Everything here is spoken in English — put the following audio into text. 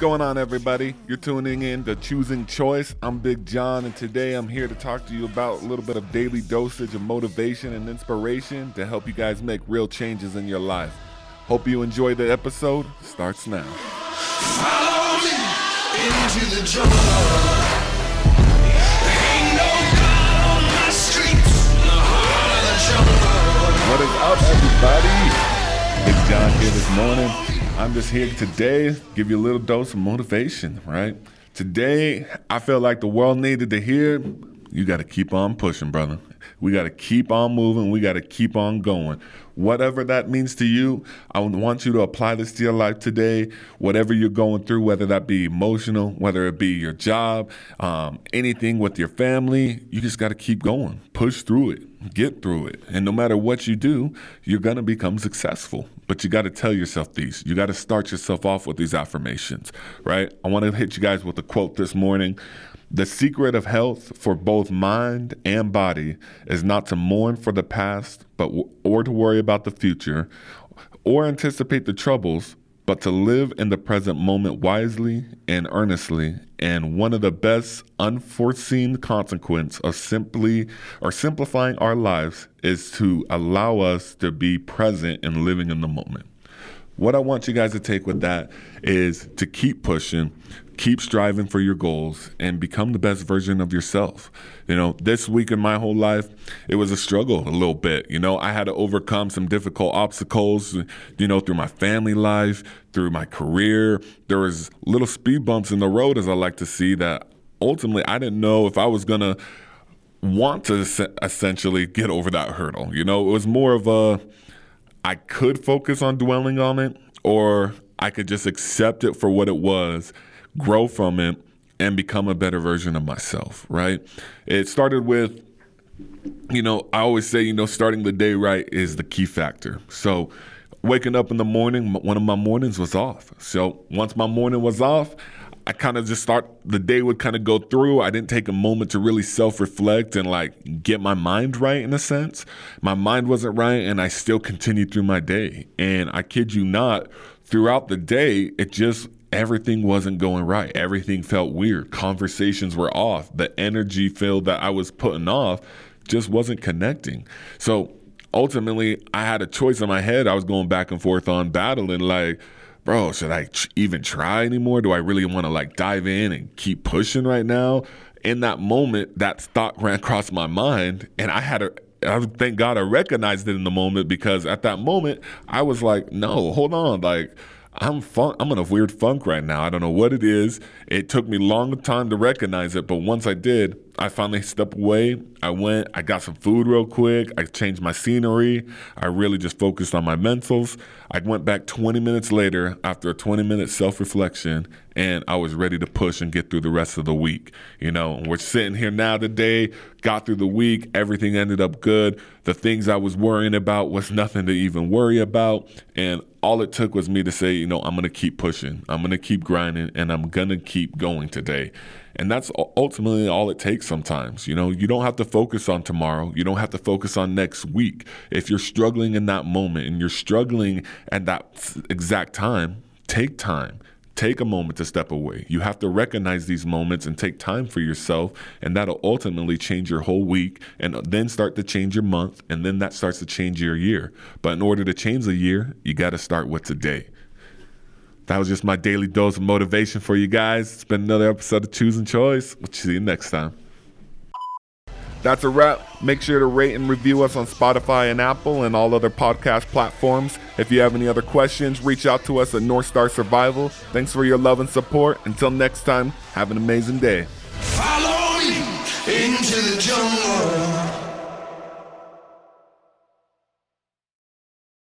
going on, everybody? You're tuning in to Choosing Choice. I'm Big John, and today I'm here to talk to you about a little bit of daily dosage of motivation and inspiration to help you guys make real changes in your life. Hope you enjoy the episode. Starts now. Follow me into the jungle. Ain't no God on my streets, the heart of the jungle. What is up, everybody? Big John here this morning. I'm just here today, give you a little dose of motivation, right? Today, I feel like the world needed to hear you got to keep on pushing, brother. We got to keep on moving. We got to keep on going. Whatever that means to you, I want you to apply this to your life today. Whatever you're going through, whether that be emotional, whether it be your job, um, anything with your family, you just got to keep going. Push through it, get through it. And no matter what you do, you're going to become successful. But you got to tell yourself these. You got to start yourself off with these affirmations, right? I want to hit you guys with a quote this morning. The secret of health for both mind and body is not to mourn for the past, but or to worry about the future, or anticipate the troubles, but to live in the present moment wisely and earnestly. And one of the best unforeseen consequence of simply or simplifying our lives is to allow us to be present and living in the moment. What I want you guys to take with that is to keep pushing, keep striving for your goals, and become the best version of yourself. You know, this week in my whole life, it was a struggle a little bit. You know, I had to overcome some difficult obstacles, you know, through my family life, through my career. There was little speed bumps in the road, as I like to see, that ultimately I didn't know if I was going to want to essentially get over that hurdle. You know, it was more of a I could focus on dwelling on it, or I could just accept it for what it was, grow from it, and become a better version of myself, right? It started with, you know, I always say, you know, starting the day right is the key factor. So, waking up in the morning, one of my mornings was off. So, once my morning was off, I kind of just start the day would kind of go through. I didn't take a moment to really self reflect and like get my mind right in a sense. My mind wasn't right, and I still continued through my day. And I kid you not, throughout the day, it just everything wasn't going right. Everything felt weird. Conversations were off. The energy field that I was putting off just wasn't connecting. So ultimately, I had a choice in my head. I was going back and forth on battling like bro, should I even try anymore? Do I really want to like dive in and keep pushing right now? In that moment, that thought ran across my mind, and I had a I thank God I recognized it in the moment because at that moment I was like, no, hold on, like I'm fun- I'm in a weird funk right now. I don't know what it is. It took me a long time to recognize it, but once I did, I finally stepped away. I went, I got some food real quick. I changed my scenery. I really just focused on my mentals. I went back 20 minutes later after a 20 minute self reflection, and I was ready to push and get through the rest of the week. You know, we're sitting here now today, got through the week, everything ended up good. The things I was worrying about was nothing to even worry about. And all it took was me to say, you know, I'm going to keep pushing, I'm going to keep grinding, and I'm going to keep going today. And that's ultimately all it takes sometimes. You know, you don't have to focus on tomorrow. You don't have to focus on next week. If you're struggling in that moment and you're struggling at that exact time, take time. Take a moment to step away. You have to recognize these moments and take time for yourself, and that'll ultimately change your whole week and uh, then start to change your month, and then that starts to change your year. But in order to change the year, you got to start with today that was just my daily dose of motivation for you guys. It's been another episode of Choosing Choice. We'll see you next time. That's a wrap. Make sure to rate and review us on Spotify and Apple and all other podcast platforms. If you have any other questions, reach out to us at North Star Survival. Thanks for your love and support. Until next time, have an amazing day. Follow me into the jungle.